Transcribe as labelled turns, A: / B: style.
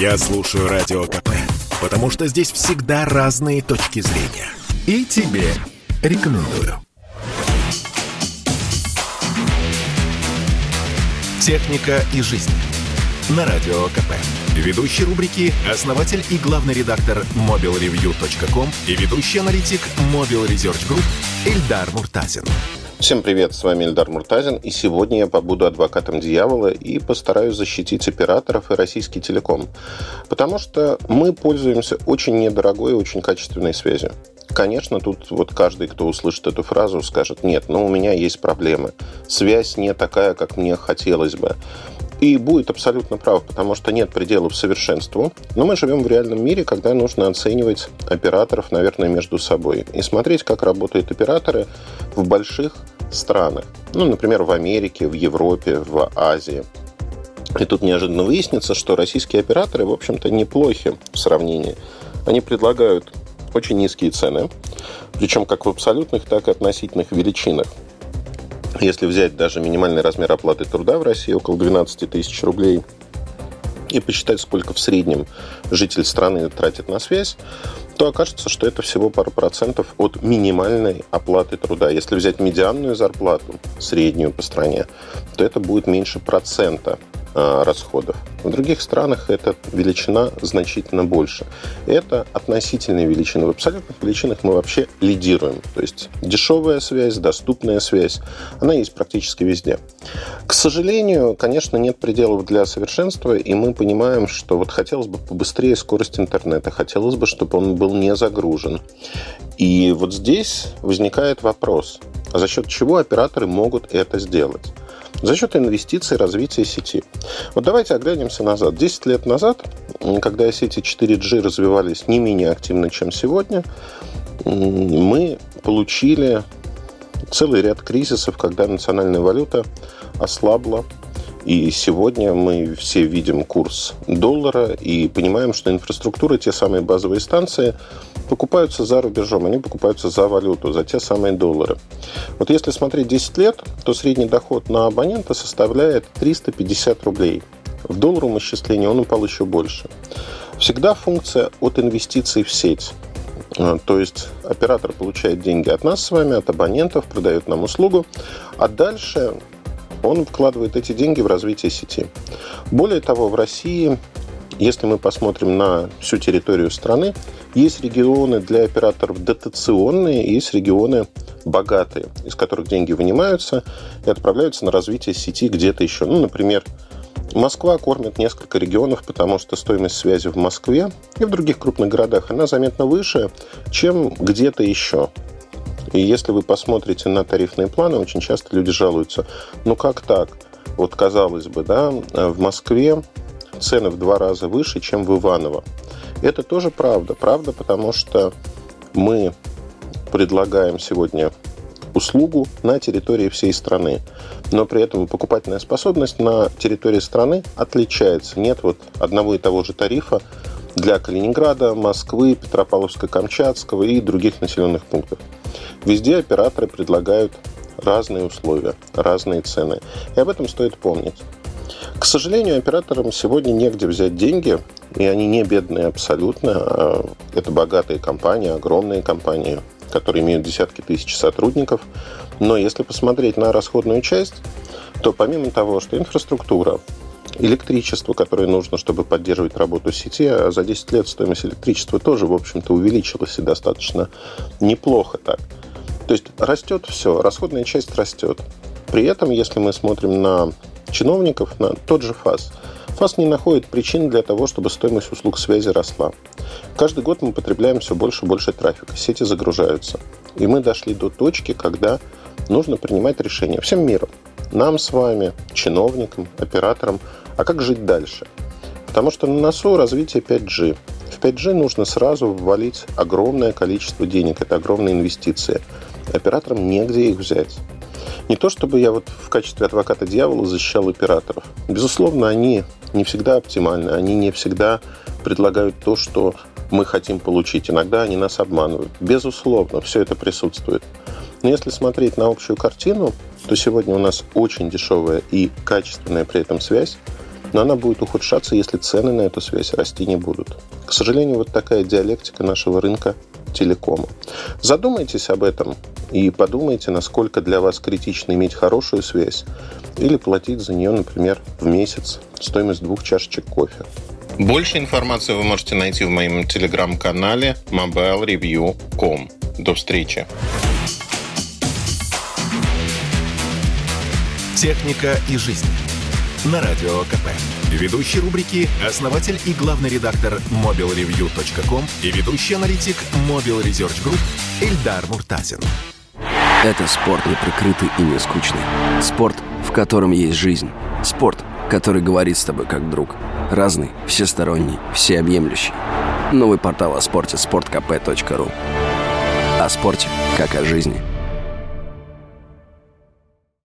A: Я слушаю Радио КП, потому что здесь всегда разные точки зрения. И тебе рекомендую. «Техника и жизнь» на Радио КП. Ведущий рубрики – основатель и главный редактор mobilreview.com и ведущий аналитик Mobile Research Group Эльдар Муртазин.
B: Всем привет, с вами Эльдар Муртазин, и сегодня я побуду адвокатом дьявола и постараюсь защитить операторов и российский телеком, потому что мы пользуемся очень недорогой и очень качественной связью. Конечно, тут вот каждый, кто услышит эту фразу, скажет, нет, но у меня есть проблемы. Связь не такая, как мне хотелось бы. И будет абсолютно прав, потому что нет пределов совершенству. Но мы живем в реальном мире, когда нужно оценивать операторов, наверное, между собой. И смотреть, как работают операторы в больших странах. Ну, например, в Америке, в Европе, в Азии. И тут неожиданно выяснится, что российские операторы, в общем-то, неплохи в сравнении. Они предлагают очень низкие цены, причем как в абсолютных, так и относительных величинах. Если взять даже минимальный размер оплаты труда в России, около 12 тысяч рублей, и посчитать, сколько в среднем житель страны тратит на связь, то окажется, что это всего пару процентов от минимальной оплаты труда. Если взять медианную зарплату, среднюю по стране, то это будет меньше процента расходов. В других странах эта величина значительно больше. Это относительные величины. В абсолютных величинах мы вообще лидируем. То есть дешевая связь, доступная связь, она есть практически везде. К сожалению, конечно, нет пределов для совершенства, и мы понимаем, что вот хотелось бы побыстрее скорость интернета, хотелось бы, чтобы он был не загружен. И вот здесь возникает вопрос, а за счет чего операторы могут это сделать? За счет инвестиций развития сети. Вот давайте оглянемся назад. 10 лет назад, когда сети 4G развивались не менее активно, чем сегодня, мы получили целый ряд кризисов, когда национальная валюта ослабла, и сегодня мы все видим курс доллара и понимаем, что инфраструктура, те самые базовые станции, покупаются за рубежом, они покупаются за валюту, за те самые доллары. Вот если смотреть 10 лет, то средний доход на абонента составляет 350 рублей. В долларовом исчислении он упал еще больше. Всегда функция от инвестиций в сеть. А, то есть оператор получает деньги от нас с вами, от абонентов, продает нам услугу, а дальше он вкладывает эти деньги в развитие сети. Более того, в России, если мы посмотрим на всю территорию страны, есть регионы для операторов дотационные, есть регионы богатые, из которых деньги вынимаются и отправляются на развитие сети где-то еще. Ну, например, Москва кормит несколько регионов, потому что стоимость связи в Москве и в других крупных городах, она заметно выше, чем где-то еще. И если вы посмотрите на тарифные планы, очень часто люди жалуются, ну как так? Вот казалось бы, да, в Москве цены в два раза выше, чем в Иваново. Это тоже правда. Правда, потому что мы предлагаем сегодня услугу на территории всей страны. Но при этом покупательная способность на территории страны отличается. Нет вот одного и того же тарифа для Калининграда, Москвы, Петропавловска-Камчатского и других населенных пунктов. Везде операторы предлагают разные условия, разные цены. И об этом стоит помнить. К сожалению, операторам сегодня негде взять деньги, и они не бедные абсолютно. А это богатые компании, огромные компании, которые имеют десятки тысяч сотрудников. Но если посмотреть на расходную часть, то помимо того, что инфраструктура, электричество, которое нужно, чтобы поддерживать работу сети, а за 10 лет стоимость электричества тоже, в общем-то, увеличилась и достаточно неплохо так. То есть растет все, расходная часть растет. При этом, если мы смотрим на чиновников, на тот же ФАС, ФАС не находит причин для того, чтобы стоимость услуг связи росла. Каждый год мы потребляем все больше и больше трафика, сети загружаются. И мы дошли до точки, когда нужно принимать решения всем миром. Нам с вами, чиновникам, операторам, а как жить дальше? Потому что на носу развитие 5G. В 5G нужно сразу ввалить огромное количество денег, это огромные инвестиции – Операторам негде их взять. Не то чтобы я вот в качестве адвоката дьявола защищал операторов. Безусловно, они не всегда оптимальны, они не всегда предлагают то, что мы хотим получить. Иногда они нас обманывают. Безусловно, все это присутствует. Но если смотреть на общую картину, то сегодня у нас очень дешевая и качественная при этом связь. но она будет ухудшаться, если цены на эту связь расти не будут. К сожалению, вот такая диалектика нашего рынка телекома. Задумайтесь об этом и подумайте, насколько для вас критично иметь хорошую связь или платить за нее, например, в месяц стоимость двух чашечек кофе. Больше информации вы можете найти в моем телеграм-канале mobilereview.com. До встречи!
A: Техника и жизнь. На радио КП. Ведущий рубрики – основатель и главный редактор mobilreview.com и ведущий аналитик Mobile Research Group Эльдар Муртазин.
C: Это спорт не прикрытый и не скучный. Спорт, в котором есть жизнь. Спорт, который говорит с тобой как друг. Разный, всесторонний, всеобъемлющий. Новый портал о спорте – sportkp.ru О спорте, как о жизни –